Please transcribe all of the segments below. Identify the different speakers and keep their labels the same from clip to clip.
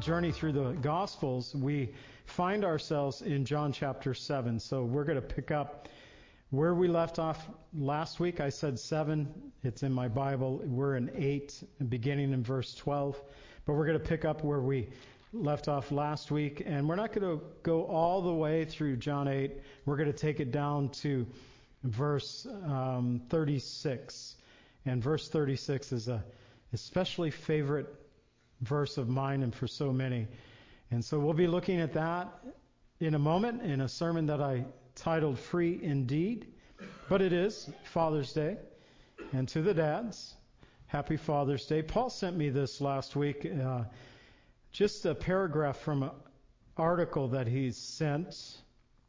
Speaker 1: Journey through the Gospels, we find ourselves in John chapter 7. So we're going to pick up where we left off last week. I said 7, it's in my Bible. We're in 8, beginning in verse 12. But we're going to pick up where we left off last week. And we're not going to go all the way through John 8. We're going to take it down to verse um, 36. And verse 36 is a especially favorite verse of mine and for so many. And so we'll be looking at that in a moment in a sermon that I titled Free Indeed. But it is Father's Day. And to the dads, happy Father's Day. Paul sent me this last week, uh, just a paragraph from an article that he sent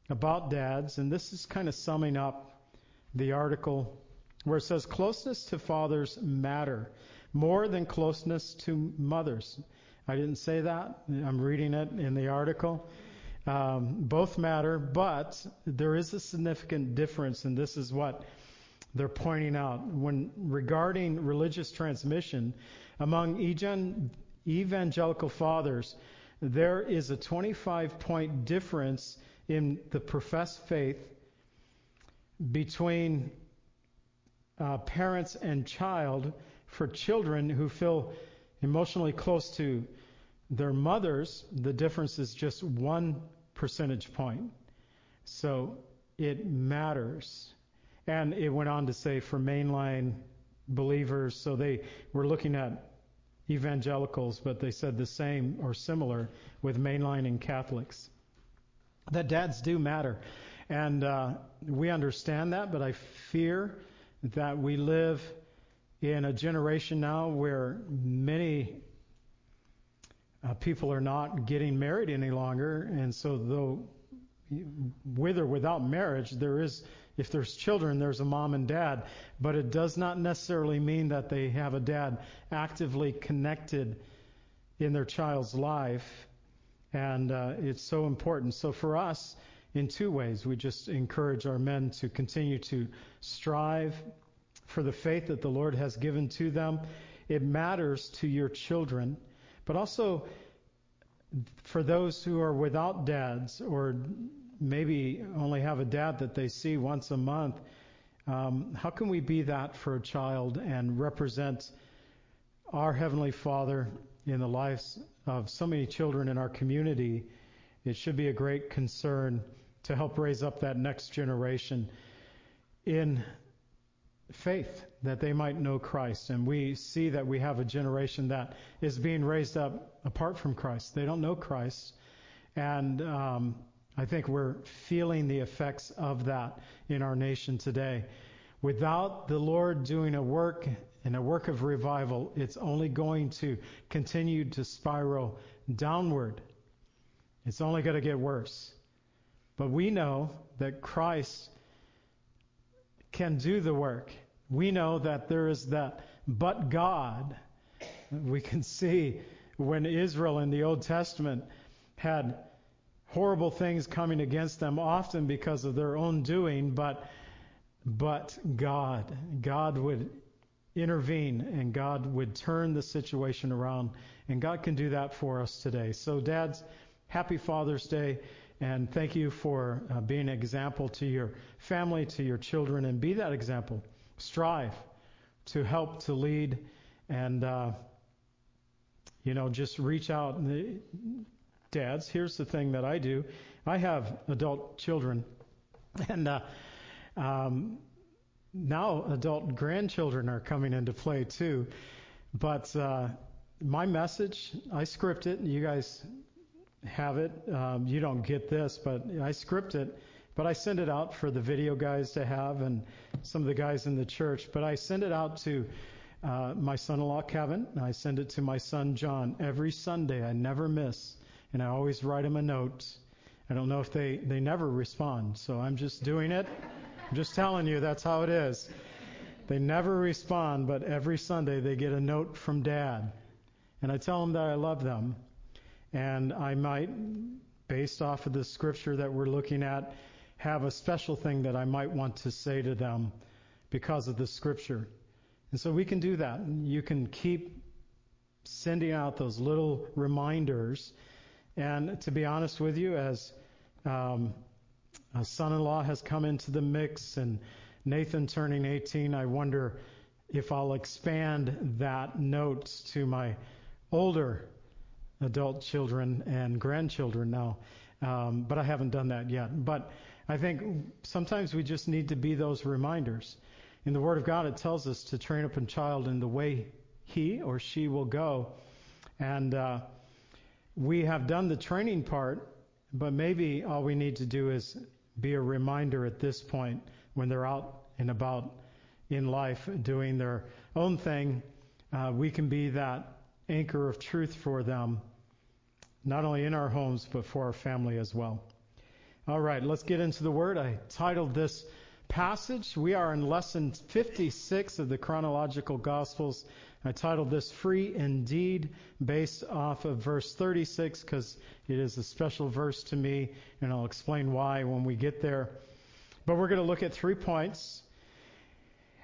Speaker 1: about dads. And this is kind of summing up the article where it says, Closeness to fathers matter more than closeness to mothers. I didn't say that. I'm reading it in the article. Um, both matter, but there is a significant difference, and this is what they're pointing out. When regarding religious transmission among evangelical fathers, there is a 25 point difference in the professed faith between uh, parents and child for children who feel emotionally close to their mothers, the difference is just one percentage point. So it matters. And it went on to say for mainline believers, so they were looking at evangelicals, but they said the same or similar with mainline and Catholics. That dads do matter. And uh, we understand that, but I fear that we live in a generation now where many uh, people are not getting married any longer, and so though with or without marriage, there is if there's children, there's a mom and dad, but it does not necessarily mean that they have a dad actively connected in their child's life, and uh, it's so important. So for us, in two ways, we just encourage our men to continue to strive for the faith that the Lord has given to them. It matters to your children, but also for those who are without dads or maybe only have a dad that they see once a month. Um, how can we be that for a child and represent our Heavenly Father in the lives of so many children in our community? It should be a great concern to help raise up that next generation in faith that they might know Christ. And we see that we have a generation that is being raised up apart from Christ. They don't know Christ. And um, I think we're feeling the effects of that in our nation today. Without the Lord doing a work and a work of revival, it's only going to continue to spiral downward. It's only going to get worse. But we know that Christ can do the work. We know that there is that but God. We can see when Israel in the Old Testament had horrible things coming against them, often because of their own doing, but but God. God would intervene and God would turn the situation around. And God can do that for us today. So, dads, happy Father's Day. And thank you for uh, being an example to your family, to your children, and be that example. Strive to help, to lead, and, uh, you know, just reach out. Dads, here's the thing that I do I have adult children, and uh, um, now adult grandchildren are coming into play too. But uh, my message, I script it, and you guys have it. Um, you don't get this, but I script it. But I send it out for the video guys to have and some of the guys in the church. But I send it out to uh, my son-in-law Kevin. I send it to my son John every Sunday. I never miss, and I always write him a note. I don't know if they they never respond, so I'm just doing it. I'm just telling you that's how it is. They never respond, but every Sunday they get a note from Dad, and I tell them that I love them, and I might, based off of the scripture that we're looking at, have a special thing that I might want to say to them because of the scripture. And so we can do that. You can keep sending out those little reminders. And to be honest with you, as um, a son-in-law has come into the mix and Nathan turning 18, I wonder if I'll expand that note to my older adult children and grandchildren now. Um, but I haven't done that yet. But I think sometimes we just need to be those reminders. In the Word of God, it tells us to train up a child in the way he or she will go. And uh, we have done the training part, but maybe all we need to do is be a reminder at this point when they're out and about in life doing their own thing. Uh, we can be that anchor of truth for them, not only in our homes, but for our family as well. All right, let's get into the Word. I titled this passage. We are in lesson 56 of the chronological Gospels. I titled this Free Indeed, based off of verse 36, because it is a special verse to me, and I'll explain why when we get there. But we're going to look at three points.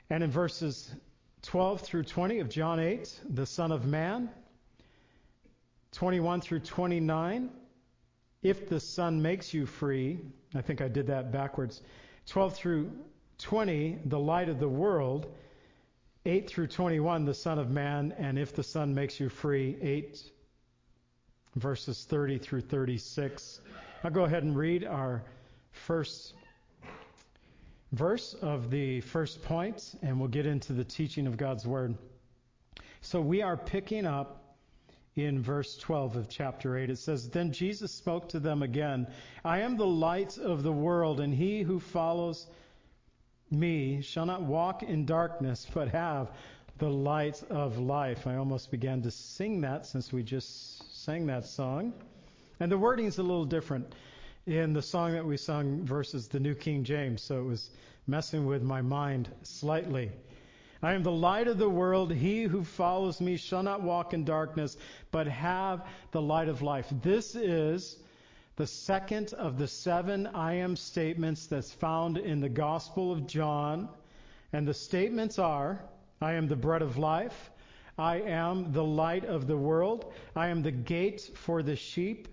Speaker 1: And in verses 12 through 20 of John 8, the Son of Man, 21 through 29, if the Son makes you free, I think I did that backwards. 12 through 20, the light of the world. 8 through 21, the Son of Man, and if the Son makes you free. 8 verses 30 through 36. I'll go ahead and read our first verse of the first point, and we'll get into the teaching of God's Word. So we are picking up in verse 12 of chapter 8. It says, Then Jesus spoke to them again I am the light of the world, and he who follows me shall not walk in darkness, but have the light of life. I almost began to sing that since we just sang that song. And the wording's a little different in the song that we sung versus the New King James, so it was messing with my mind slightly. I am the light of the world. He who follows me shall not walk in darkness, but have the light of life. This is the second of the seven I am statements that's found in the Gospel of John. And the statements are I am the bread of life. I am the light of the world. I am the gate for the sheep.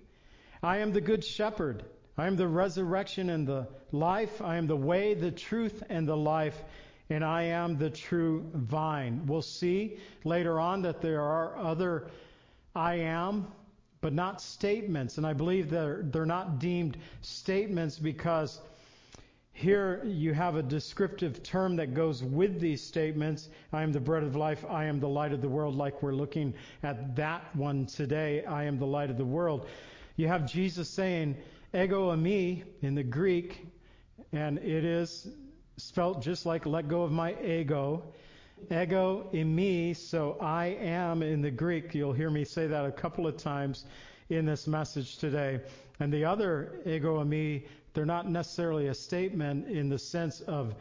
Speaker 1: I am the good shepherd. I am the resurrection and the life. I am the way, the truth, and the life and I am the true vine. We'll see later on that there are other I am, but not statements. And I believe they're, they're not deemed statements because here you have a descriptive term that goes with these statements. I am the bread of life. I am the light of the world, like we're looking at that one today. I am the light of the world. You have Jesus saying, ego eimi in the Greek, and it is spelt just like let go of my ego. Ego eimi, so I am in the Greek. You'll hear me say that a couple of times in this message today. And the other ego eimi, they're not necessarily a statement in the sense of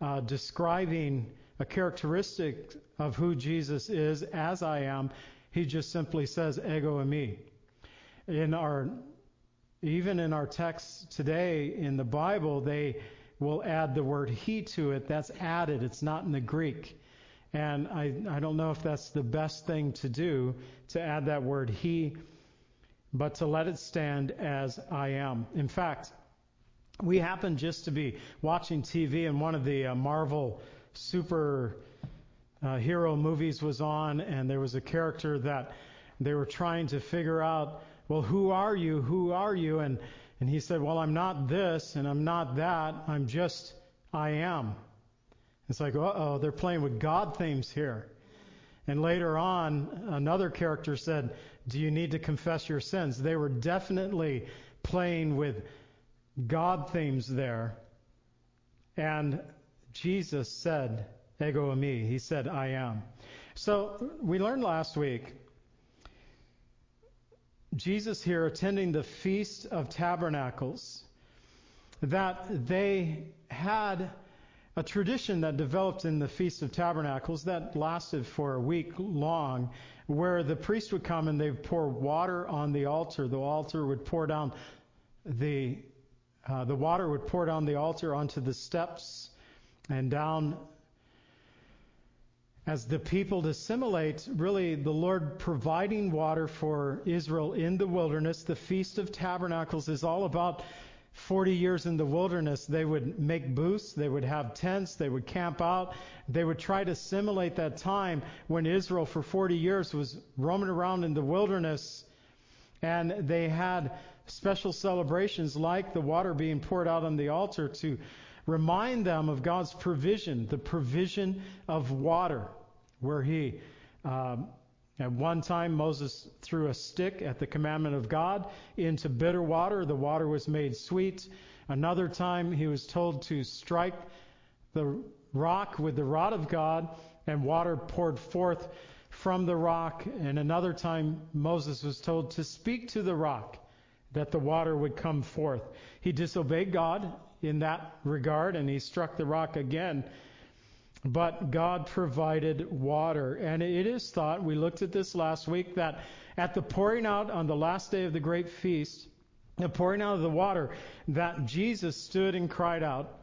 Speaker 1: uh, describing a characteristic of who Jesus is as I am. He just simply says ego eimi. In our even in our texts today in the Bible, they will add the word he to it. That's added. It's not in the Greek. And I, I don't know if that's the best thing to do to add that word he, but to let it stand as I am. In fact, we happened just to be watching TV and one of the uh, Marvel super uh, hero movies was on, and there was a character that they were trying to figure out, well, who are you? Who are you? And and he said, Well, I'm not this and I'm not that. I'm just, I am. It's like, uh oh, they're playing with God themes here. And later on, another character said, Do you need to confess your sins? They were definitely playing with God themes there. And Jesus said, ego eimi. He said, I am. So we learned last week Jesus here attending the Feast of Tabernacles that they had a tradition that developed in the Feast of Tabernacles that lasted for a week long, where the priest would come and they would pour water on the altar. The altar would pour down the uh, the water would pour down the altar onto the steps and down as the people assimilate really the Lord providing water for Israel in the wilderness. The Feast of Tabernacles is all about 40 years in the wilderness, they would make booths, they would have tents, they would camp out, they would try to simulate that time when Israel for 40 years was roaming around in the wilderness and they had special celebrations like the water being poured out on the altar to remind them of God's provision, the provision of water, where He um, at one time, Moses threw a stick at the commandment of God into bitter water. The water was made sweet. Another time, he was told to strike the rock with the rod of God, and water poured forth from the rock. And another time, Moses was told to speak to the rock that the water would come forth. He disobeyed God in that regard, and he struck the rock again but God provided water. And it is thought, we looked at this last week, that at the pouring out on the last day of the great feast, the pouring out of the water, that Jesus stood and cried out,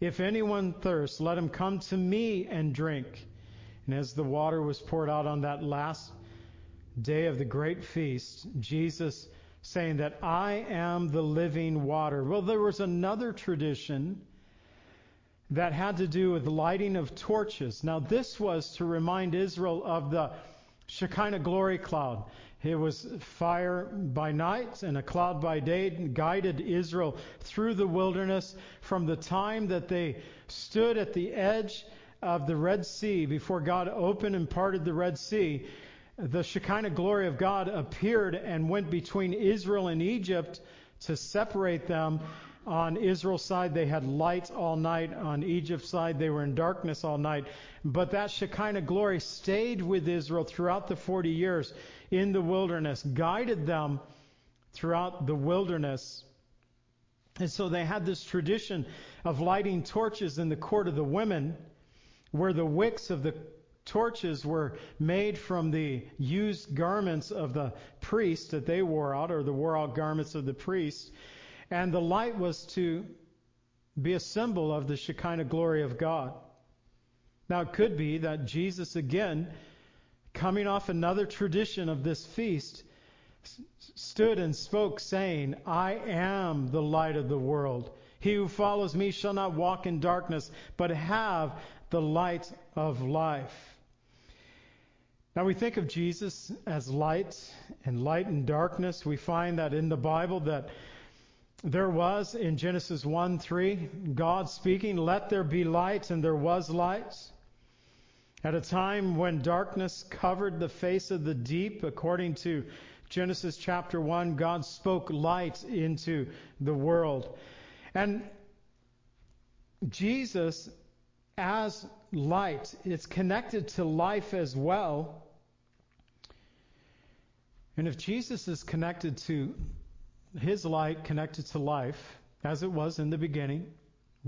Speaker 1: If anyone thirsts, let him come to me and drink. And as the water was poured out on that last day of the great feast, Jesus saying that I am the living water. Well, there was another tradition that had to do with lighting of torches. Now, this was to remind Israel of the Shekinah glory cloud. It was fire by night and a cloud by day, and guided Israel through the wilderness from the time that they stood at the edge of the Red Sea before God opened and parted the Red Sea. The Shekinah glory of God appeared and went between Israel and Egypt to separate them on Israel's side, they had light all night. On Egypt's side, they were in darkness all night. But that Shekinah glory stayed with Israel throughout the 40 years in the wilderness, guided them throughout the wilderness. And so they had this tradition of lighting torches in the court of the women, where the wicks of the torches were made from the used garments of the priest that they wore out, or the wore out garments of the priest. And the light was to be a symbol of the Shekinah glory of God. Now, it could be that Jesus, again, coming off another tradition of this feast, stood and spoke, saying, I am the light of the world. He who follows me shall not walk in darkness, but have the light of life. Now, we think of Jesus as light and light and darkness. We find that in the Bible that there was in Genesis 1 3, God speaking, Let there be light, and there was light. At a time when darkness covered the face of the deep, according to Genesis chapter 1, God spoke light into the world. And Jesus, as light, it's connected to life as well. And if Jesus is connected to his light connected to life, as it was in the beginning.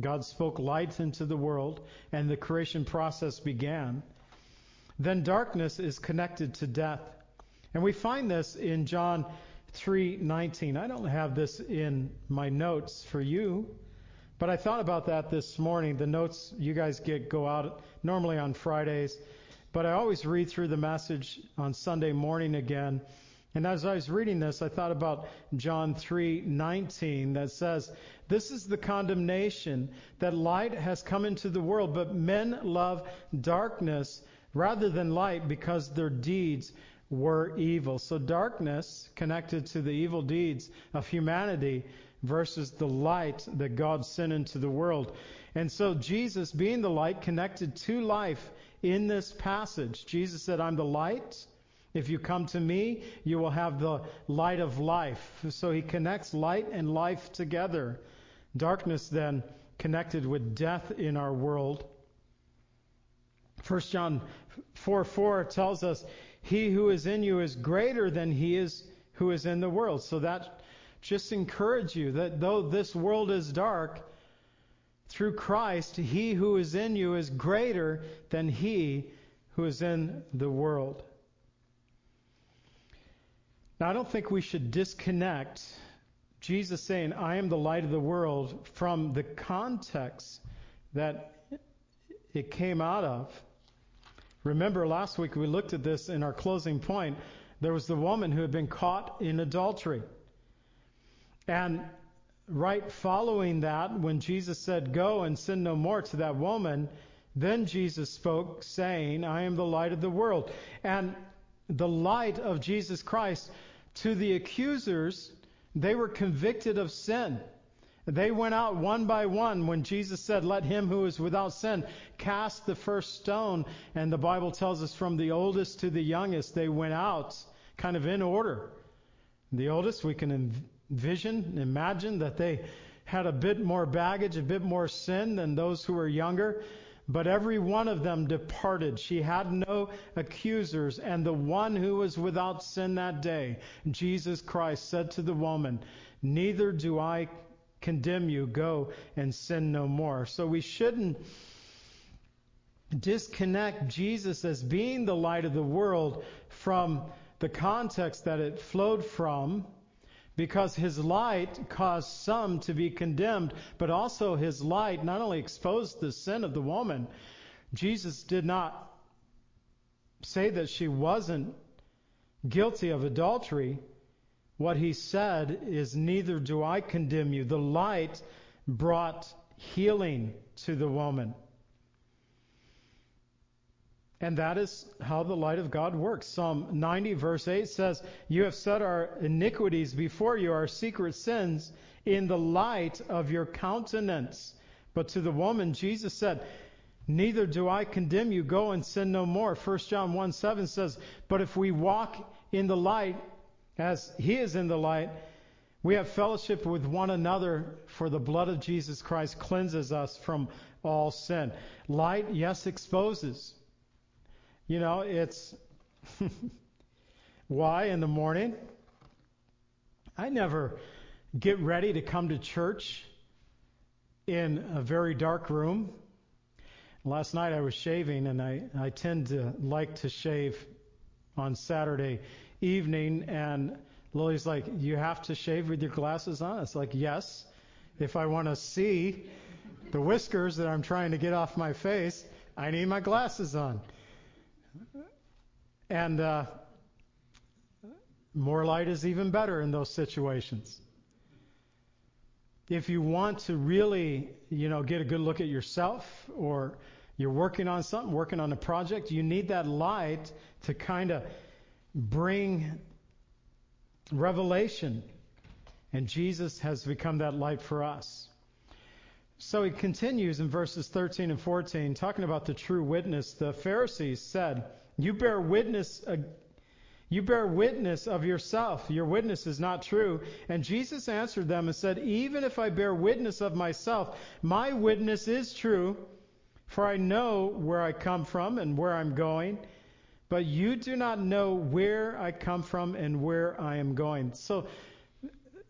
Speaker 1: God spoke light into the world, and the creation process began. Then darkness is connected to death. And we find this in John 3:19. I don't have this in my notes for you, but I thought about that this morning. The notes you guys get go out normally on Fridays, but I always read through the message on Sunday morning again. And as I was reading this, I thought about John 3:19 that says, "This is the condemnation that light has come into the world, but men love darkness rather than light because their deeds were evil." So darkness connected to the evil deeds of humanity versus the light that God sent into the world. And so Jesus being the light connected to life in this passage. Jesus said, "I'm the light." If you come to me, you will have the light of life. So he connects light and life together. Darkness then connected with death in our world. 1 John 4 4 tells us, He who is in you is greater than he is who is in the world. So that just encourage you that though this world is dark, through Christ, he who is in you is greater than he who is in the world. Now, I don't think we should disconnect Jesus saying, I am the light of the world, from the context that it came out of. Remember, last week we looked at this in our closing point. There was the woman who had been caught in adultery. And right following that, when Jesus said, Go and sin no more to that woman, then Jesus spoke, saying, I am the light of the world. And the light of Jesus Christ to the accusers, they were convicted of sin. They went out one by one when Jesus said, Let him who is without sin cast the first stone. And the Bible tells us from the oldest to the youngest, they went out kind of in order. The oldest, we can envision, imagine that they had a bit more baggage, a bit more sin than those who were younger. But every one of them departed. She had no accusers. And the one who was without sin that day, Jesus Christ, said to the woman, Neither do I condemn you. Go and sin no more. So we shouldn't disconnect Jesus as being the light of the world from the context that it flowed from because his light caused some to be condemned, but also his light not only exposed the sin of the woman, Jesus did not say that she wasn't guilty of adultery. What he said is, Neither do I condemn you. The light brought healing to the woman. And that is how the light of God works. Psalm 90, verse 8 says, You have set our iniquities before you, our secret sins, in the light of your countenance. But to the woman, Jesus said, Neither do I condemn you. Go and sin no more. 1 John 1 7 says, But if we walk in the light as he is in the light, we have fellowship with one another, for the blood of Jesus Christ cleanses us from all sin. Light, yes, exposes. You know, it's why in the morning I never get ready to come to church in a very dark room. Last night I was shaving, and I, I tend to like to shave on Saturday evening. And Lily's like, You have to shave with your glasses on? It's like, Yes. If I want to see the whiskers that I'm trying to get off my face, I need my glasses on. And uh, more light is even better in those situations. If you want to really, you know, get a good look at yourself or you're working on something, working on a project, you need that light to kind of bring revelation. And Jesus has become that light for us. So he continues in verses 13 and 14, talking about the true witness. The Pharisees said, you bear witness. Uh, you bear witness of yourself. Your witness is not true. And Jesus answered them and said, Even if I bear witness of myself, my witness is true, for I know where I come from and where I'm going. But you do not know where I come from and where I am going. So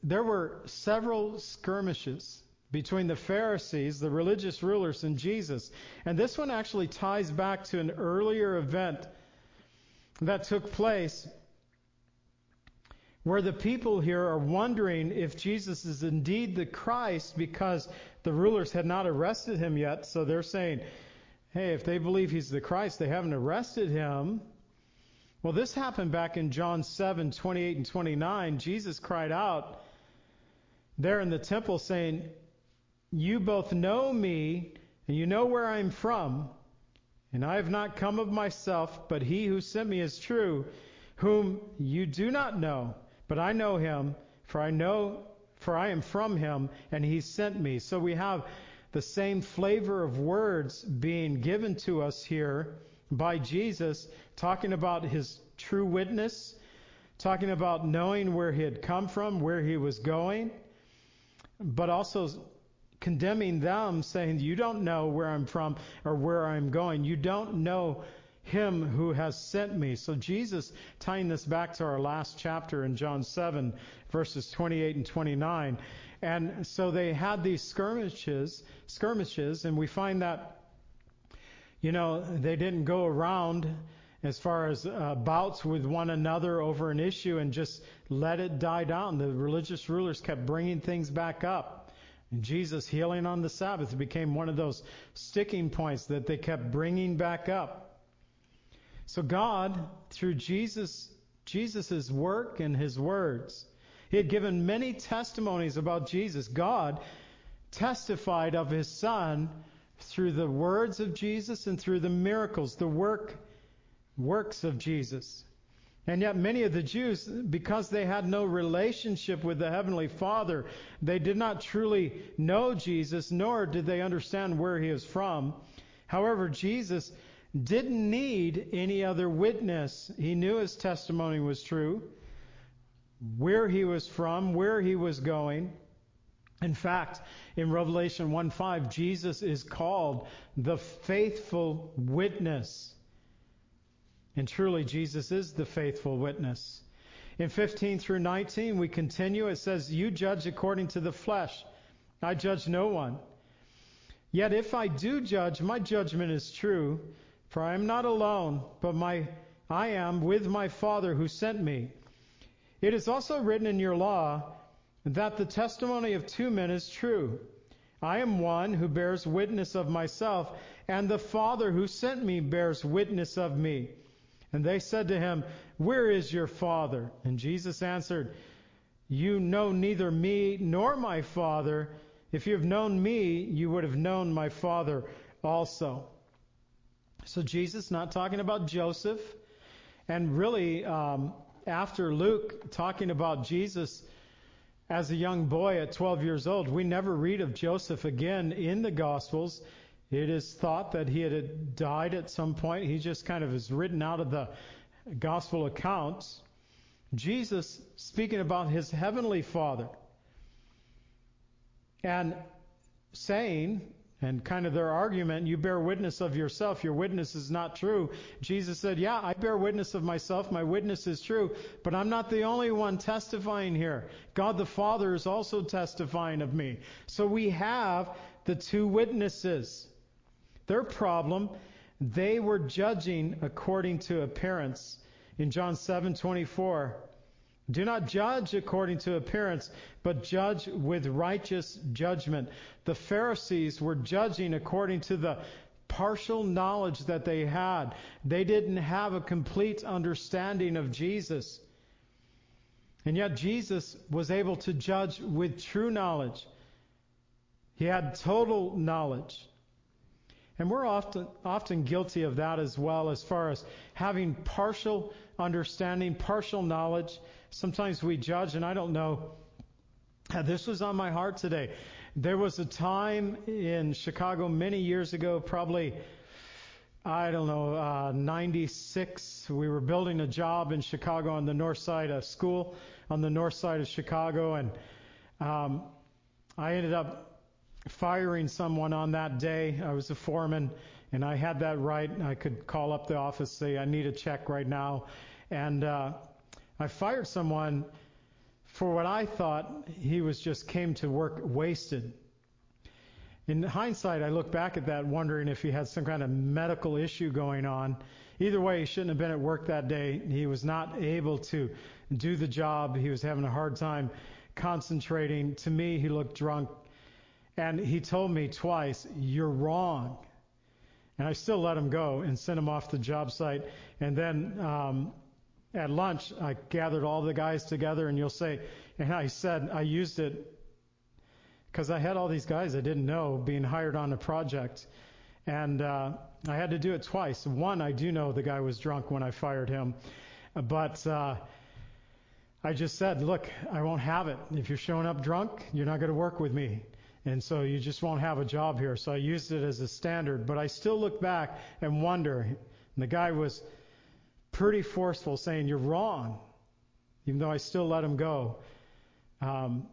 Speaker 1: there were several skirmishes between the Pharisees, the religious rulers, and Jesus. And this one actually ties back to an earlier event that took place where the people here are wondering if Jesus is indeed the Christ because the rulers had not arrested him yet. So they're saying, hey, if they believe he's the Christ, they haven't arrested him. Well, this happened back in John 7 28 and 29. Jesus cried out there in the temple saying, You both know me and you know where I'm from. And I have not come of myself, but he who sent me is true, whom you do not know, but I know him, for I know for I am from him, and he sent me. So we have the same flavor of words being given to us here by Jesus, talking about his true witness, talking about knowing where he had come from, where he was going, but also condemning them, saying, You don't know where I'm from or where I'm going. You don't know him who has sent me. So Jesus, tying this back to our last chapter in John 7, verses 28 and 29. And so they had these skirmishes, skirmishes, and we find that, you know, they didn't go around as far as uh, bouts with one another over an issue and just let it die down. The religious rulers kept bringing things back up. And Jesus healing on the Sabbath became one of those sticking points that they kept bringing back up. So God, through Jesus, Jesus' work and His words, He had given many testimonies about Jesus. God testified of His Son through the words of Jesus and through the miracles, the work works of Jesus. And yet, many of the Jews, because they had no relationship with the Heavenly Father, they did not truly know Jesus, nor did they understand where He was from. However, Jesus didn't need any other witness. He knew His testimony was true, where He was from, where He was going. In fact, in Revelation 1 5, Jesus is called the faithful witness. And truly, Jesus is the faithful witness. In 15 through 19, we continue. It says, You judge according to the flesh. I judge no one. Yet if I do judge, my judgment is true, for I am not alone, but my, I am with my Father who sent me. It is also written in your law that the testimony of two men is true. I am one who bears witness of myself, and the Father who sent me bears witness of me. And they said to him, Where is your Father? And Jesus answered, You know neither me nor my Father. If you have known me, you would have known my Father also. So Jesus not talking about Joseph, and really um, after Luke talking about Jesus as a young boy at 12 years old, we never read of Joseph again in the Gospels. It is thought that he had died at some point. He just kind of is written out of the gospel accounts. Jesus speaking about his heavenly Father and saying, and kind of their argument, you bear witness of yourself. Your witness is not true. Jesus said, Yeah, I bear witness of myself. My witness is true. But I'm not the only one testifying here. God the Father is also testifying of me. So we have the two witnesses. Their problem, they were judging according to appearance. In John 7:24, do not judge according to appearance, but judge with righteous judgment. The Pharisees were judging according to the partial knowledge that they had. They didn't have a complete understanding of Jesus. And yet Jesus was able to judge with true knowledge. He had total knowledge. And we're often, often guilty of that as well, as far as having partial understanding, partial knowledge. Sometimes we judge, and I don't know. This was on my heart today. There was a time in Chicago many years ago, probably, I don't know, uh, 96. We were building a job in Chicago on the north side, a school on the north side of Chicago, and um, I ended up firing someone on that day. I was a foreman and I had that right. I could call up the office, say, I need a check right now. And uh, I fired someone for what I thought he was just came to work wasted. In hindsight, I look back at that wondering if he had some kind of medical issue going on. Either way, he shouldn't have been at work that day. He was not able to do the job. He was having a hard time concentrating. To me, he looked drunk and he told me twice, You're wrong. And I still let him go and sent him off the job site. And then um, at lunch, I gathered all the guys together, and you'll say, and I said, I used it because I had all these guys I didn't know being hired on a project. And uh, I had to do it twice. One, I do know the guy was drunk when I fired him. But uh, I just said, look, I won't have it. If you're showing up drunk, you're not going to work with me. And so you just won't have a job here. So I used it as a standard. But I still look back and wonder. And the guy was pretty forceful, saying, You're wrong. Even though I still let him go. Um,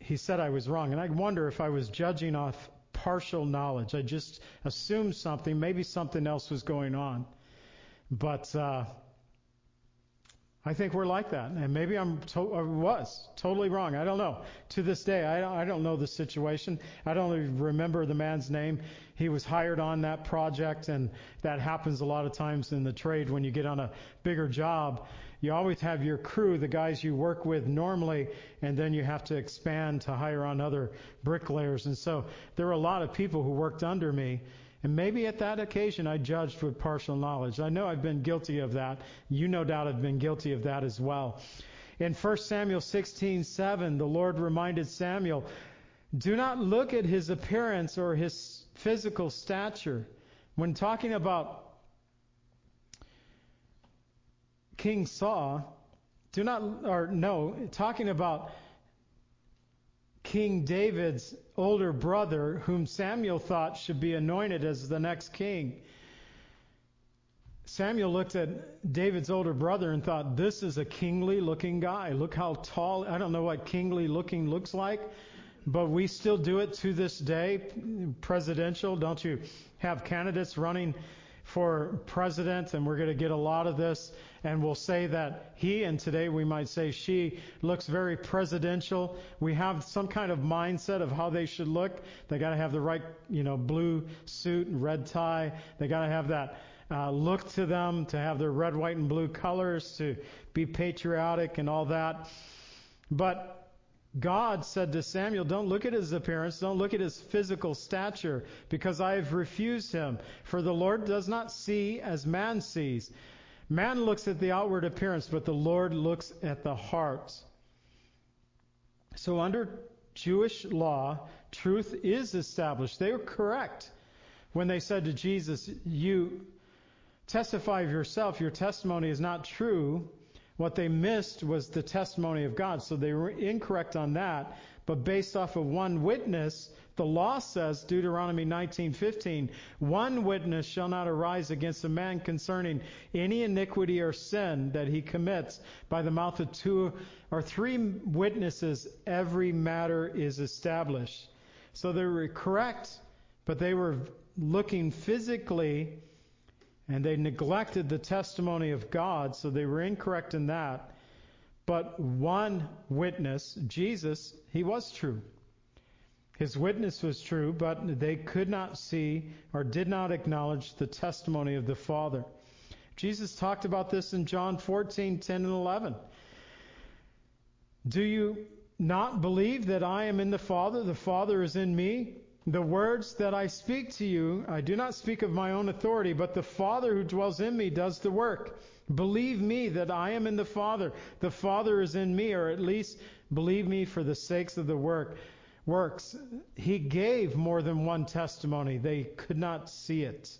Speaker 1: he said I was wrong. And I wonder if I was judging off partial knowledge. I just assumed something, maybe something else was going on. But uh, I think we're like that, and maybe I'm to- was totally wrong. I don't know. To this day, I don't, I don't know the situation. I don't even remember the man's name. He was hired on that project, and that happens a lot of times in the trade when you get on a bigger job. You always have your crew, the guys you work with normally, and then you have to expand to hire on other bricklayers. And so there were a lot of people who worked under me and maybe at that occasion I judged with partial knowledge. I know I've been guilty of that. You no doubt have been guilty of that as well. In 1 Samuel 16:7, the Lord reminded Samuel, "Do not look at his appearance or his physical stature." When talking about King Saul, do not or no, talking about King David's older brother, whom Samuel thought should be anointed as the next king. Samuel looked at David's older brother and thought, This is a kingly looking guy. Look how tall. I don't know what kingly looking looks like, but we still do it to this day. Presidential, don't you have candidates running for president? And we're going to get a lot of this and we'll say that he, and today we might say she, looks very presidential. We have some kind of mindset of how they should look. They got to have the right, you know, blue suit and red tie. They got to have that uh, look to them, to have their red, white, and blue colors, to be patriotic and all that. But God said to Samuel, Don't look at his appearance, don't look at his physical stature, because I have refused him. For the Lord does not see as man sees. Man looks at the outward appearance, but the Lord looks at the heart. So under Jewish law, truth is established. They were correct when they said to Jesus, You testify of yourself, your testimony is not true. What they missed was the testimony of God. So they were incorrect on that. But based off of one witness, the law says, Deuteronomy 19:15, one witness shall not arise against a man concerning any iniquity or sin that he commits. By the mouth of two or three witnesses, every matter is established. So they were correct, but they were looking physically and they neglected the testimony of God, so they were incorrect in that. But one witness, Jesus, he was true. His witness was true, but they could not see or did not acknowledge the testimony of the Father. Jesus talked about this in John 14, 10 and 11. Do you not believe that I am in the Father, the Father is in me? The words that I speak to you, I do not speak of my own authority, but the Father who dwells in me does the work. Believe me that I am in the Father, the Father is in me, or at least believe me for the sakes of the work works. He gave more than one testimony. They could not see it.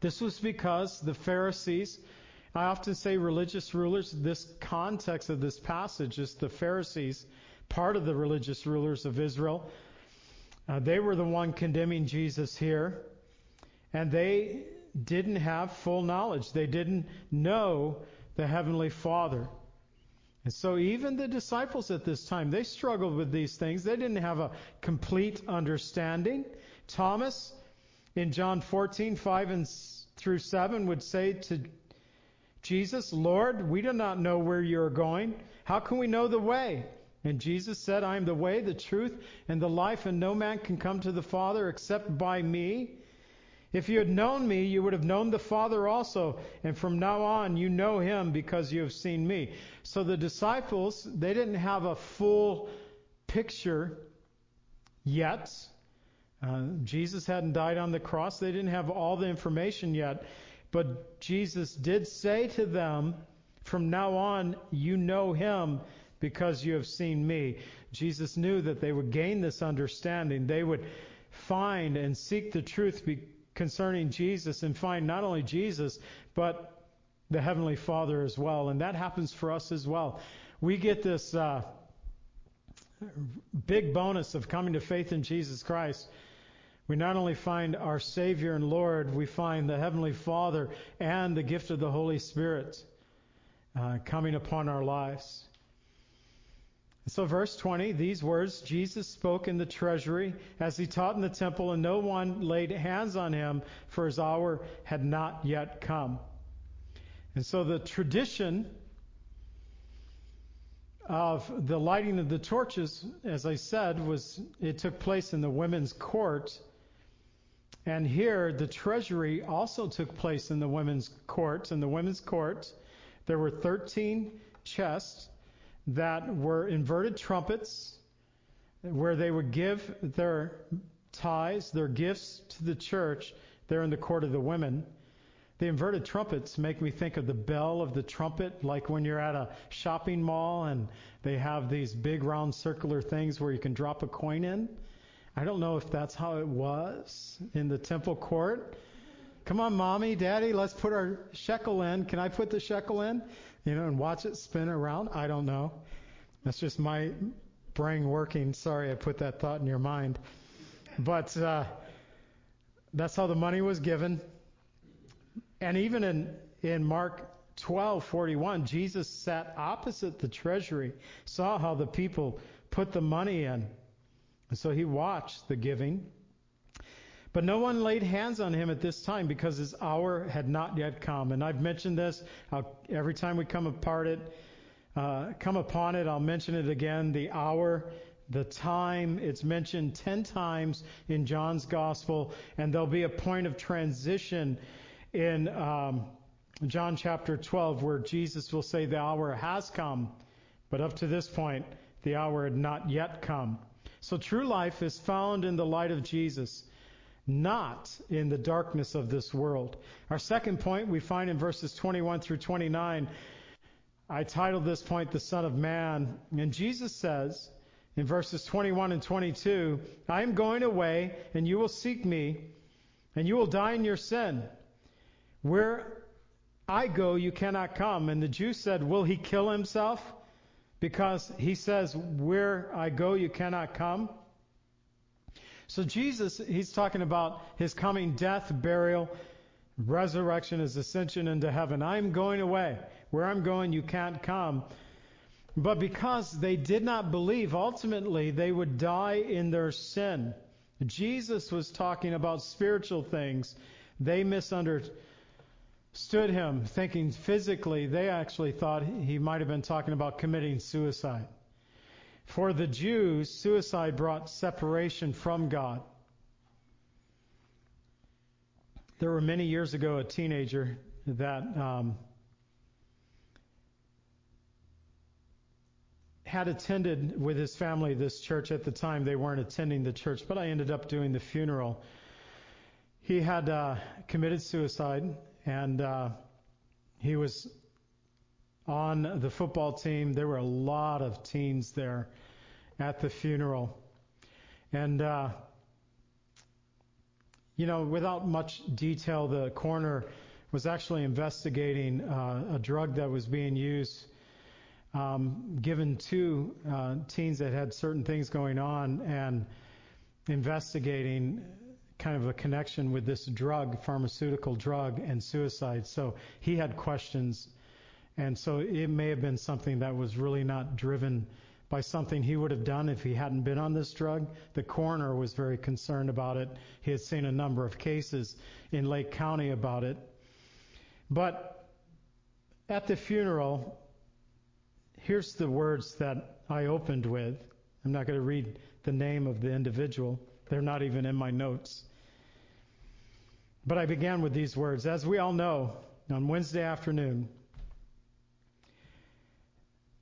Speaker 1: This was because the Pharisees, I often say religious rulers, this context of this passage is the Pharisees, part of the religious rulers of Israel. Uh, they were the one condemning Jesus here, and they didn't have full knowledge. They didn't know the Heavenly Father. And so even the disciples at this time, they struggled with these things. They didn't have a complete understanding. Thomas in John 14, 5 and through 7 would say to Jesus, Lord, we do not know where you are going. How can we know the way? And Jesus said, I am the way, the truth, and the life, and no man can come to the Father except by me. If you had known me, you would have known the Father also, and from now on you know him because you have seen me. So the disciples, they didn't have a full picture yet. Uh, Jesus hadn't died on the cross. They didn't have all the information yet. But Jesus did say to them, from now on, you know him because you have seen me. Jesus knew that they would gain this understanding. They would find and seek the truth concerning Jesus and find not only Jesus, but the Heavenly Father as well. And that happens for us as well. We get this uh, big bonus of coming to faith in Jesus Christ. We not only find our Savior and Lord, we find the Heavenly Father and the gift of the Holy Spirit uh, coming upon our lives. So, verse 20, these words Jesus spoke in the treasury as he taught in the temple, and no one laid hands on him, for his hour had not yet come. And so, the tradition of the lighting of the torches, as I said, was it took place in the women's court. And here, the treasury also took place in the women's court. In the women's court, there were 13 chests that were inverted trumpets where they would give their tithes, their gifts to the church there in the court of the women. The inverted trumpets make me think of the bell of the trumpet, like when you're at a shopping mall and they have these big round circular things where you can drop a coin in. I don't know if that's how it was in the temple court. Come on, mommy, daddy, let's put our shekel in. Can I put the shekel in? you know, and watch it spin around? I don't know. That's just my brain working. Sorry I put that thought in your mind. But uh, that's how the money was given. And even in, in Mark 12:41, Jesus sat opposite the treasury, saw how the people put the money in. And so he watched the giving. But no one laid hands on him at this time because his hour had not yet come. And I've mentioned this every time we come apart it, uh, come upon it. I'll mention it again. The hour, the time. It's mentioned ten times in John's gospel, and there'll be a point of transition in um, John chapter 12 where Jesus will say the hour has come, but up to this point, the hour had not yet come. So true life is found in the light of Jesus not in the darkness of this world. Our second point we find in verses 21 through 29. I titled this point the Son of Man. And Jesus says in verses 21 and 22, I am going away and you will seek me and you will die in your sin. Where I go, you cannot come. And the Jews said, Will he kill himself? Because he says, Where I go, you cannot come. So Jesus, he's talking about his coming death, burial, resurrection, his ascension into heaven. I'm going away. Where I'm going, you can't come. But because they did not believe, ultimately they would die in their sin. Jesus was talking about spiritual things. They misunderstood him, thinking physically, they actually thought he might have been talking about committing suicide. For the Jews, suicide brought separation from God. There were many years ago a teenager that um, had attended with his family this church at the time. They weren't attending the church, but I ended up doing the funeral. He had uh, committed suicide, and uh, he was on the football team. There were a lot of teens there at the funeral. And, uh, you know, without much detail, the coroner was actually investigating uh, a drug that was being used, um, given to uh, teens that had certain things going on, and investigating kind of a connection with this drug, pharmaceutical drug, and suicide. So he had questions and so it may have been something that was really not driven by something he would have done if he hadn't been on this drug. The coroner was very concerned about it. He had seen a number of cases in Lake County about it. But at the funeral, here's the words that I opened with. I'm not going to read the name of the individual. They're not even in my notes. But I began with these words. As we all know, on Wednesday afternoon,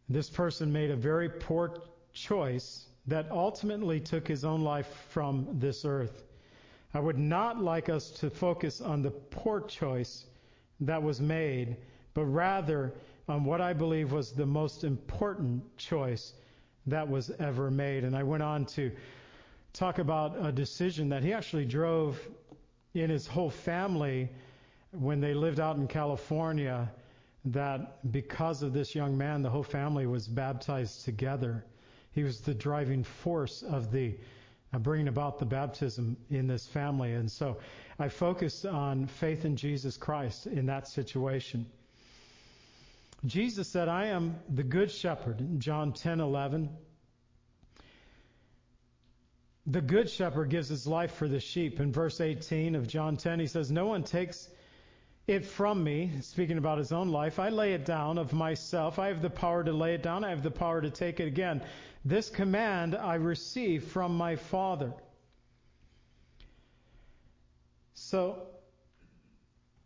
Speaker 1: this person made a very poor choice that ultimately took his own life from this earth. I would not like us to focus on the poor choice that was made, but rather on what I believe was the most important choice that was ever made. And I went on to talk about a decision that he actually drove in his whole family when they lived out in California that because of this young man, the whole family was baptized together. He was the driving force of the uh, bringing about the baptism in this family. And so I focused on faith in Jesus Christ in that situation. Jesus said, I am the good shepherd in John 10:11. the good shepherd gives his life for the sheep. In verse 18 of John 10, he says, No one takes it from me, speaking about his own life. I lay it down of myself. I have the power to lay it down. I have the power to take it again. This command I receive from my Father. So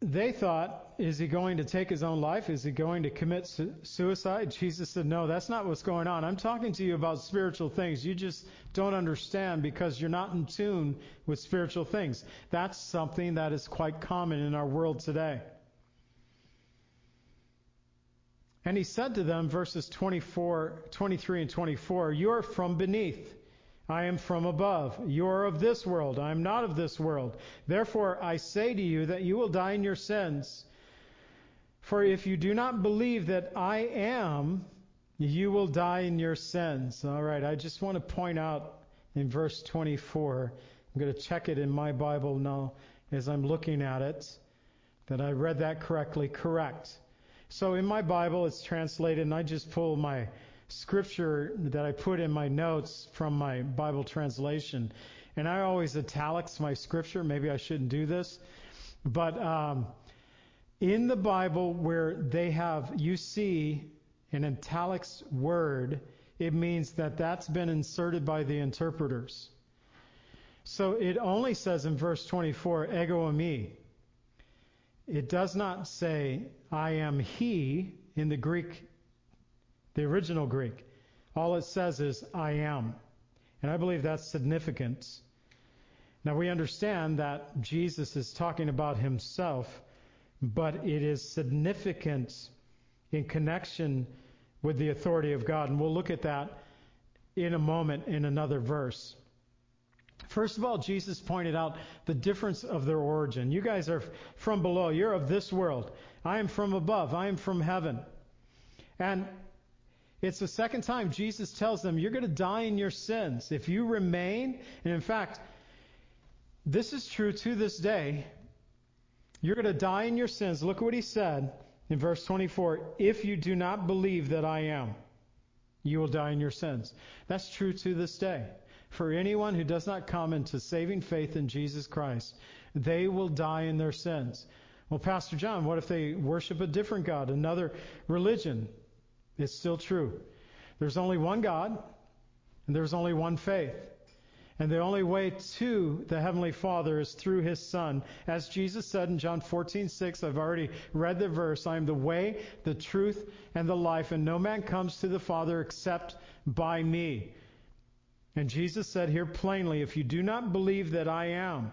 Speaker 1: they thought, is he going to take his own life? Is he going to commit su- suicide? Jesus said, no, that's not what's going on. I'm talking to you about spiritual things. You just don't understand because you're not in tune with spiritual things. That's something that is quite common in our world today. And he said to them, verses 24, 23 and 24, You are from beneath I am from above. You are of this world. I am not of this world. Therefore, I say to you that you will die in your sins. For if you do not believe that I am, you will die in your sins. All right, I just want to point out in verse 24, I'm going to check it in my Bible now as I'm looking at it, that I read that correctly. Correct. So in my Bible, it's translated, and I just pull my scripture that I put in my notes from my Bible translation. And I always italics my scripture. Maybe I shouldn't do this. But um, in the Bible, where they have, you see an italics word, it means that that's been inserted by the interpreters. So it only says in verse 24, ego eimi. It does not say, I am he in the Greek the original Greek. All it says is, I am. And I believe that's significant. Now we understand that Jesus is talking about himself, but it is significant in connection with the authority of God. And we'll look at that in a moment in another verse. First of all, Jesus pointed out the difference of their origin. You guys are from below. You're of this world. I am from above. I am from heaven. And it's the second time Jesus tells them, You're going to die in your sins. If you remain, and in fact, this is true to this day, you're going to die in your sins. Look what he said in verse 24 If you do not believe that I am, you will die in your sins. That's true to this day. For anyone who does not come into saving faith in Jesus Christ, they will die in their sins. Well, Pastor John, what if they worship a different God, another religion? It's still true. There's only one God, and there's only one faith. And the only way to the Heavenly Father is through His Son. As Jesus said in John 14, 6, I've already read the verse, I am the way, the truth, and the life, and no man comes to the Father except by me. And Jesus said here plainly, if you do not believe that I am,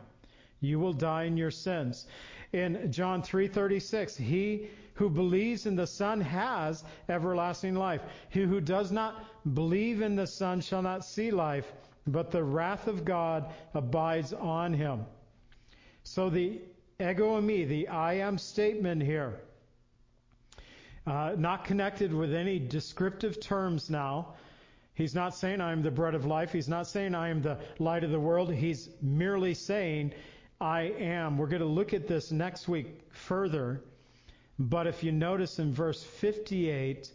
Speaker 1: you will die in your sins. In John 3:36, he who believes in the Son has everlasting life. He who does not believe in the Son shall not see life, but the wrath of God abides on him. So the ego eimi, the I am statement here, uh, not connected with any descriptive terms now. He's not saying I am the bread of life. He's not saying I am the light of the world. He's merely saying I am. We're going to look at this next week further. But if you notice in verse 58,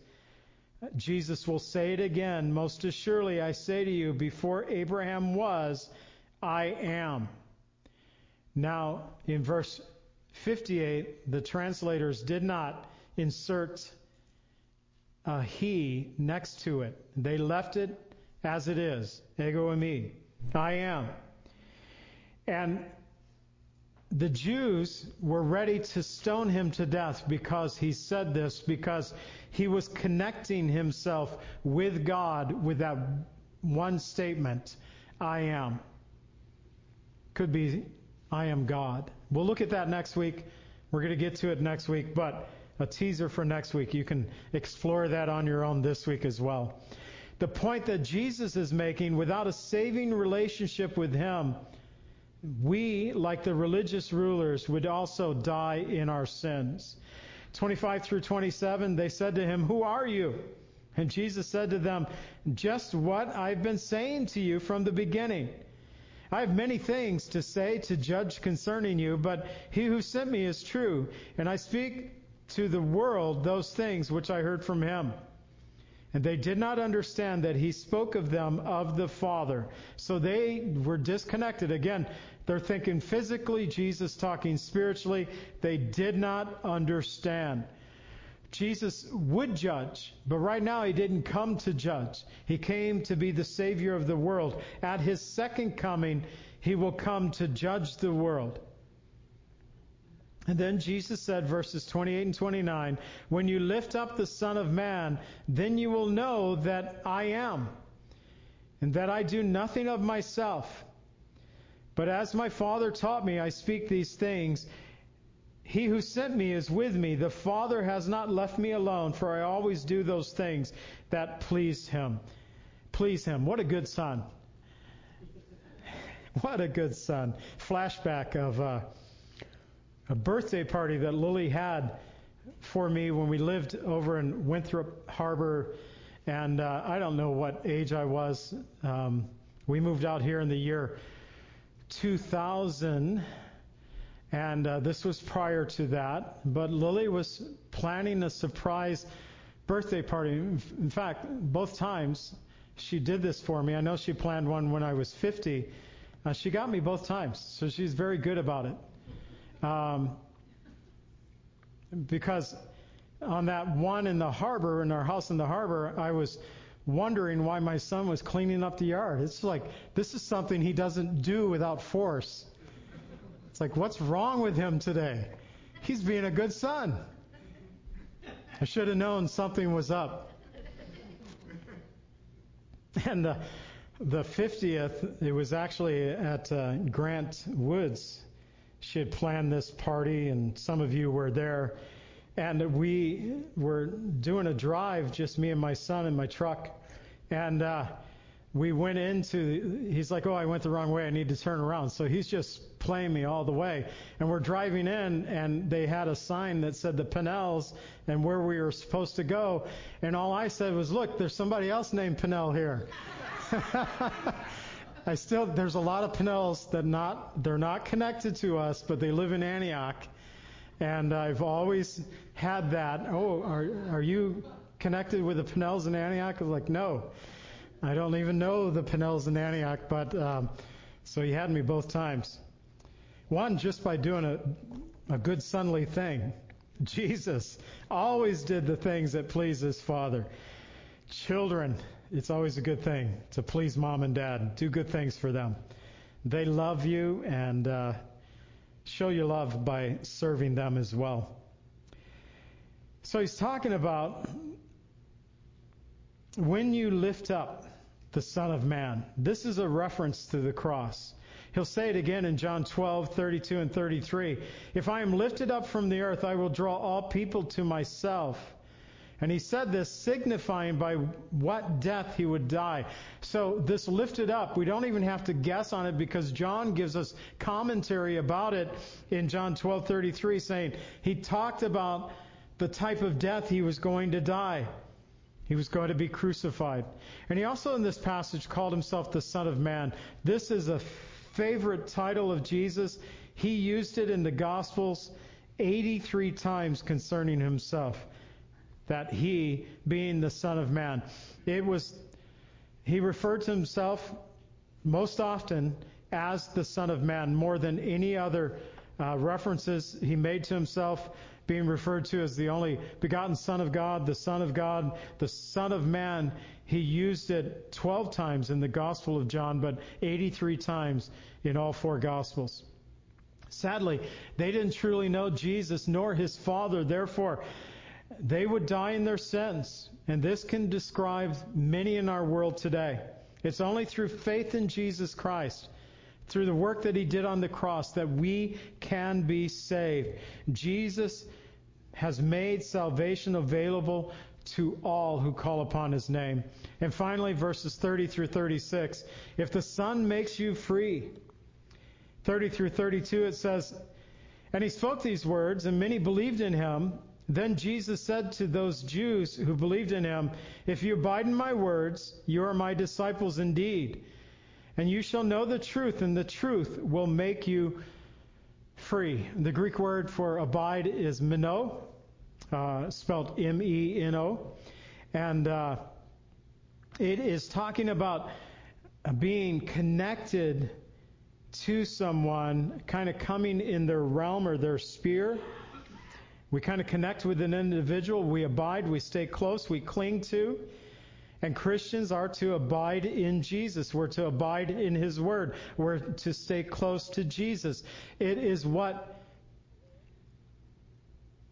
Speaker 1: Jesus will say it again Most assuredly, I say to you, before Abraham was, I am. Now, in verse 58, the translators did not insert a he next to it. They left it as it is. Ego eimi. I am. And the Jews were ready to stone him to death because he said this, because he was connecting himself with God with that one statement I am. Could be, I am God. We'll look at that next week. We're going to get to it next week, but a teaser for next week. You can explore that on your own this week as well. The point that Jesus is making without a saving relationship with Him, we, like the religious rulers, would also die in our sins. 25 through 27, they said to him, Who are you? And Jesus said to them, Just what I've been saying to you from the beginning. I have many things to say to judge concerning you, but he who sent me is true, and I speak to the world those things which I heard from him. And they did not understand that he spoke of them of the Father. So they were disconnected. Again, they're thinking physically, Jesus talking spiritually. They did not understand. Jesus would judge, but right now he didn't come to judge. He came to be the Savior of the world. At his second coming, he will come to judge the world. And then Jesus said, verses 28 and 29, When you lift up the Son of Man, then you will know that I am, and that I do nothing of myself. But as my Father taught me, I speak these things. He who sent me is with me. The Father has not left me alone, for I always do those things that please him. Please him. What a good son. What a good son. Flashback of. Uh, a birthday party that Lily had for me when we lived over in Winthrop Harbor. And uh, I don't know what age I was. Um, we moved out here in the year 2000. And uh, this was prior to that. But Lily was planning a surprise birthday party. In fact, both times she did this for me. I know she planned one when I was 50. Uh, she got me both times, so she's very good about it. Um, because on that one in the harbor, in our house in the harbor, I was wondering why my son was cleaning up the yard. It's like, this is something he doesn't do without force. It's like, what's wrong with him today? He's being a good son. I should have known something was up. And the, the 50th, it was actually at uh, Grant Woods she had planned this party, and some of you were there. And we were doing a drive, just me and my son in my truck. And uh, we went into, he's like, oh, I went the wrong way. I need to turn around. So he's just playing me all the way. And we're driving in, and they had a sign that said the Pinnells and where we were supposed to go. And all I said was, look, there's somebody else named Pinnell here. I still there's a lot of Pinnells that not they're not connected to us, but they live in Antioch, and I've always had that. Oh, are are you connected with the Pinnells in Antioch? I was like, no, I don't even know the Pinnells in Antioch, but um, so he had me both times. One just by doing a a good sonly thing. Jesus always did the things that please his Father. Children, it's always a good thing to please mom and dad. Do good things for them. They love you and uh, show your love by serving them as well. So he's talking about when you lift up the Son of Man. This is a reference to the cross. He'll say it again in John 12, 32 and 33. If I am lifted up from the earth, I will draw all people to myself. And he said this signifying by what death he would die. So this lifted up, we don't even have to guess on it because John gives us commentary about it in John 12:33 saying he talked about the type of death he was going to die. He was going to be crucified. And he also in this passage called himself the Son of Man. This is a favorite title of Jesus. He used it in the Gospels 83 times concerning himself that he, being the Son of Man, it was, he referred to himself most often as the Son of Man more than any other uh, references he made to himself, being referred to as the only begotten Son of God, the Son of God, the Son of Man. He used it 12 times in the Gospel of John, but 83 times in all four Gospels. Sadly, they didn't truly know Jesus nor his Father. Therefore, they would die in their sins. And this can describe many in our world today. It's only through faith in Jesus Christ, through the work that He did on the cross, that we can be saved. Jesus has made salvation available to all who call upon His name. And finally, verses 30 through 36. If the Son makes you free, 30 through 32, it says, And He spoke these words, and many believed in Him. Then Jesus said to those Jews who believed in him, If you abide in my words, you are my disciples indeed. And you shall know the truth, and the truth will make you free. The Greek word for abide is meno, uh, spelled M E N O. And uh, it is talking about being connected to someone, kind of coming in their realm or their sphere. We kind of connect with an individual, we abide, we stay close, we cling to. And Christians are to abide in Jesus. We're to abide in His Word. We're to stay close to Jesus. It is what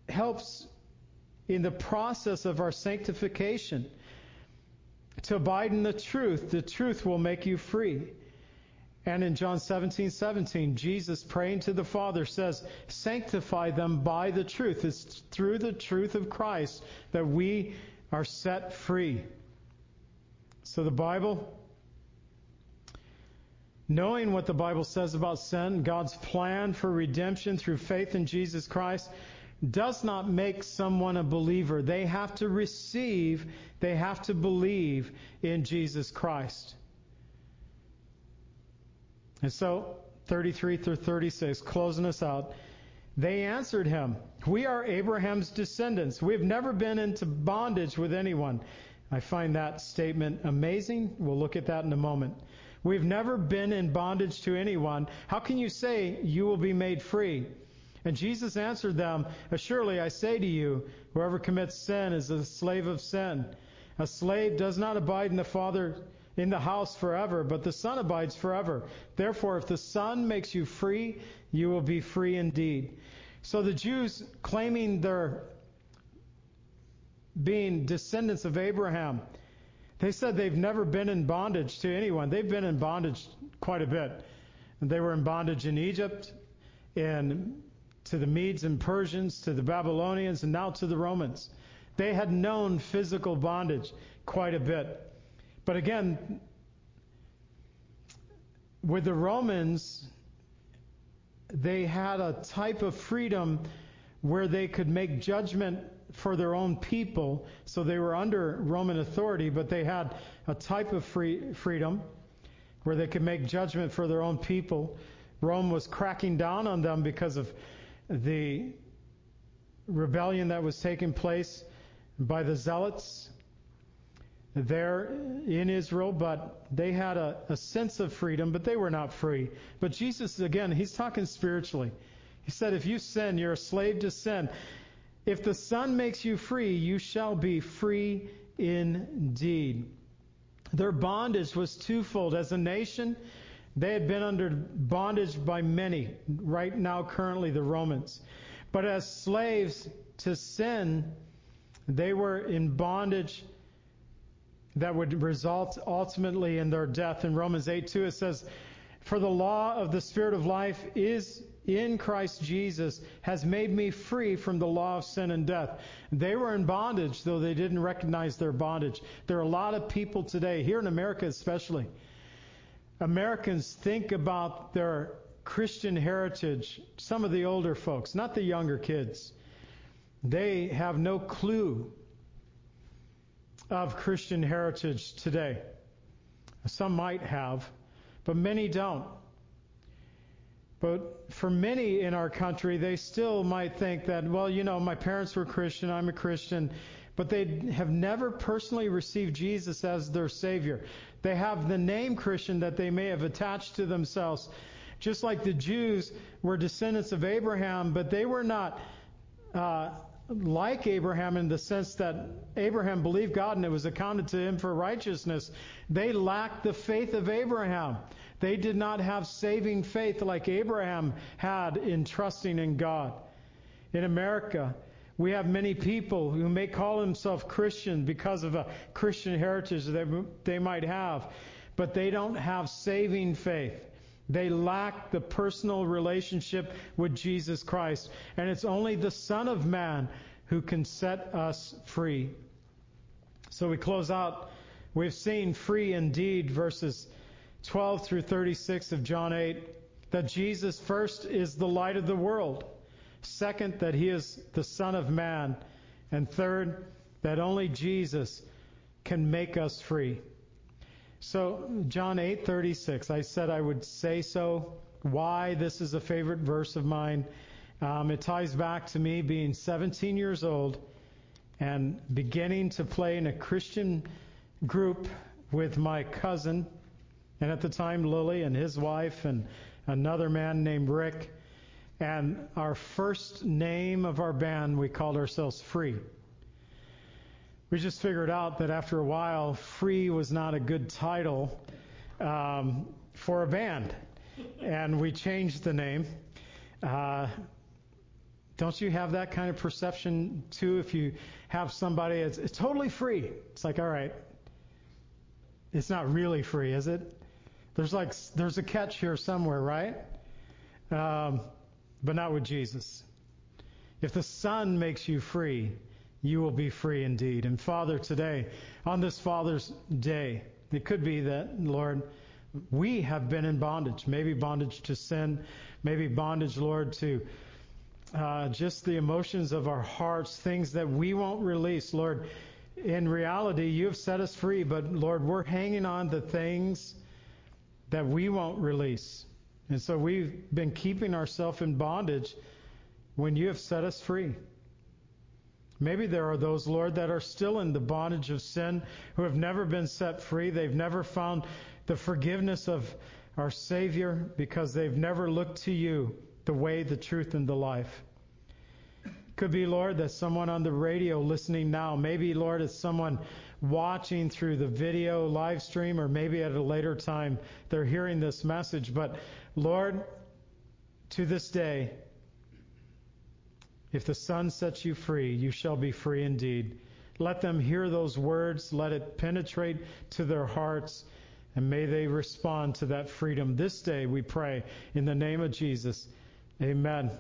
Speaker 1: helps in the process of our sanctification to abide in the truth. The truth will make you free. And in John 17, 17, Jesus praying to the Father says, Sanctify them by the truth. It's through the truth of Christ that we are set free. So the Bible, knowing what the Bible says about sin, God's plan for redemption through faith in Jesus Christ, does not make someone a believer. They have to receive, they have to believe in Jesus Christ. And so, 33 through 36, closing us out. They answered him, We are Abraham's descendants. We've never been into bondage with anyone. I find that statement amazing. We'll look at that in a moment. We've never been in bondage to anyone. How can you say you will be made free? And Jesus answered them, Assuredly I say to you, whoever commits sin is a slave of sin. A slave does not abide in the Father in the house forever, but the Son abides forever. Therefore, if the Son makes you free, you will be free indeed. So the Jews claiming their being descendants of Abraham, they said they've never been in bondage to anyone. They've been in bondage quite a bit. They were in bondage in Egypt, in to the Medes and Persians, to the Babylonians, and now to the Romans. They had known physical bondage quite a bit. But again, with the Romans, they had a type of freedom where they could make judgment for their own people. So they were under Roman authority, but they had a type of free, freedom where they could make judgment for their own people. Rome was cracking down on them because of the rebellion that was taking place by the Zealots there in Israel, but they had a, a, sense of freedom, but they were not free. But Jesus, again, he's talking spiritually. He said, if you sin, you're a slave to sin. If the Son makes you free, you shall be free indeed. Their bondage was twofold. As a nation, they had been under bondage by many, right now, currently, the Romans. But as slaves to sin, they were in bondage that would result ultimately in their death. In Romans 8 2, it says, For the law of the Spirit of life is in Christ Jesus, has made me free from the law of sin and death. They were in bondage, though they didn't recognize their bondage. There are a lot of people today, here in America especially, Americans think about their Christian heritage, some of the older folks, not the younger kids. They have no clue of Christian heritage today. Some might have, but many don't. But for many in our country, they still might think that, well, you know, my parents were Christian, I'm a Christian, but they have never personally received Jesus as their Savior. They have the name Christian that they may have attached to themselves. Just like the Jews were descendants of Abraham, but they were not uh, like Abraham in the sense that Abraham believed God and it was accounted to him for righteousness. They lacked the faith of Abraham. They did not have saving faith like Abraham had in trusting in God. In America, we have many people who may call themselves Christian because of a Christian heritage that they might have, but they don't have saving faith. They lack the personal relationship with Jesus Christ. And it's only the Son of Man who can set us free. So we close out. We've seen free indeed, verses 12 through 36 of John 8, that Jesus first is the light of the world. Second, that he is the Son of Man. And third, that only Jesus can make us free. So, John 8:36, I said I would say so. Why this is a favorite verse of mine. Um, it ties back to me being 17 years old and beginning to play in a Christian group with my cousin, and at the time Lily and his wife, and another man named Rick. And our first name of our band, we called ourselves Free. We just figured out that after a while, Free was not a good title um, for a band. And we changed the name. Uh, don't you have that kind of perception too? If you have somebody, it's, it's totally free. It's like, all right, it's not really free, is it? There's like there's a catch here somewhere, right? Um, but not with Jesus. If the Son makes you free, you will be free indeed. And Father, today, on this Father's Day, it could be that, Lord, we have been in bondage. Maybe bondage to sin, maybe bondage, Lord, to uh, just the emotions of our hearts, things that we won't release. Lord, in reality, you have set us free, but Lord, we're hanging on to things that we won't release. And so we've been keeping ourselves in bondage when you have set us free. Maybe there are those, Lord, that are still in the bondage of sin, who have never been set free. They've never found the forgiveness of our Savior because they've never looked to you, the way, the truth, and the life. Could be, Lord, that someone on the radio listening now, maybe, Lord, it's someone watching through the video live stream, or maybe at a later time they're hearing this message. But, Lord, to this day, if the Son sets you free, you shall be free indeed. Let them hear those words, let it penetrate to their hearts, and may they respond to that freedom this day, we pray, in the name of Jesus. Amen.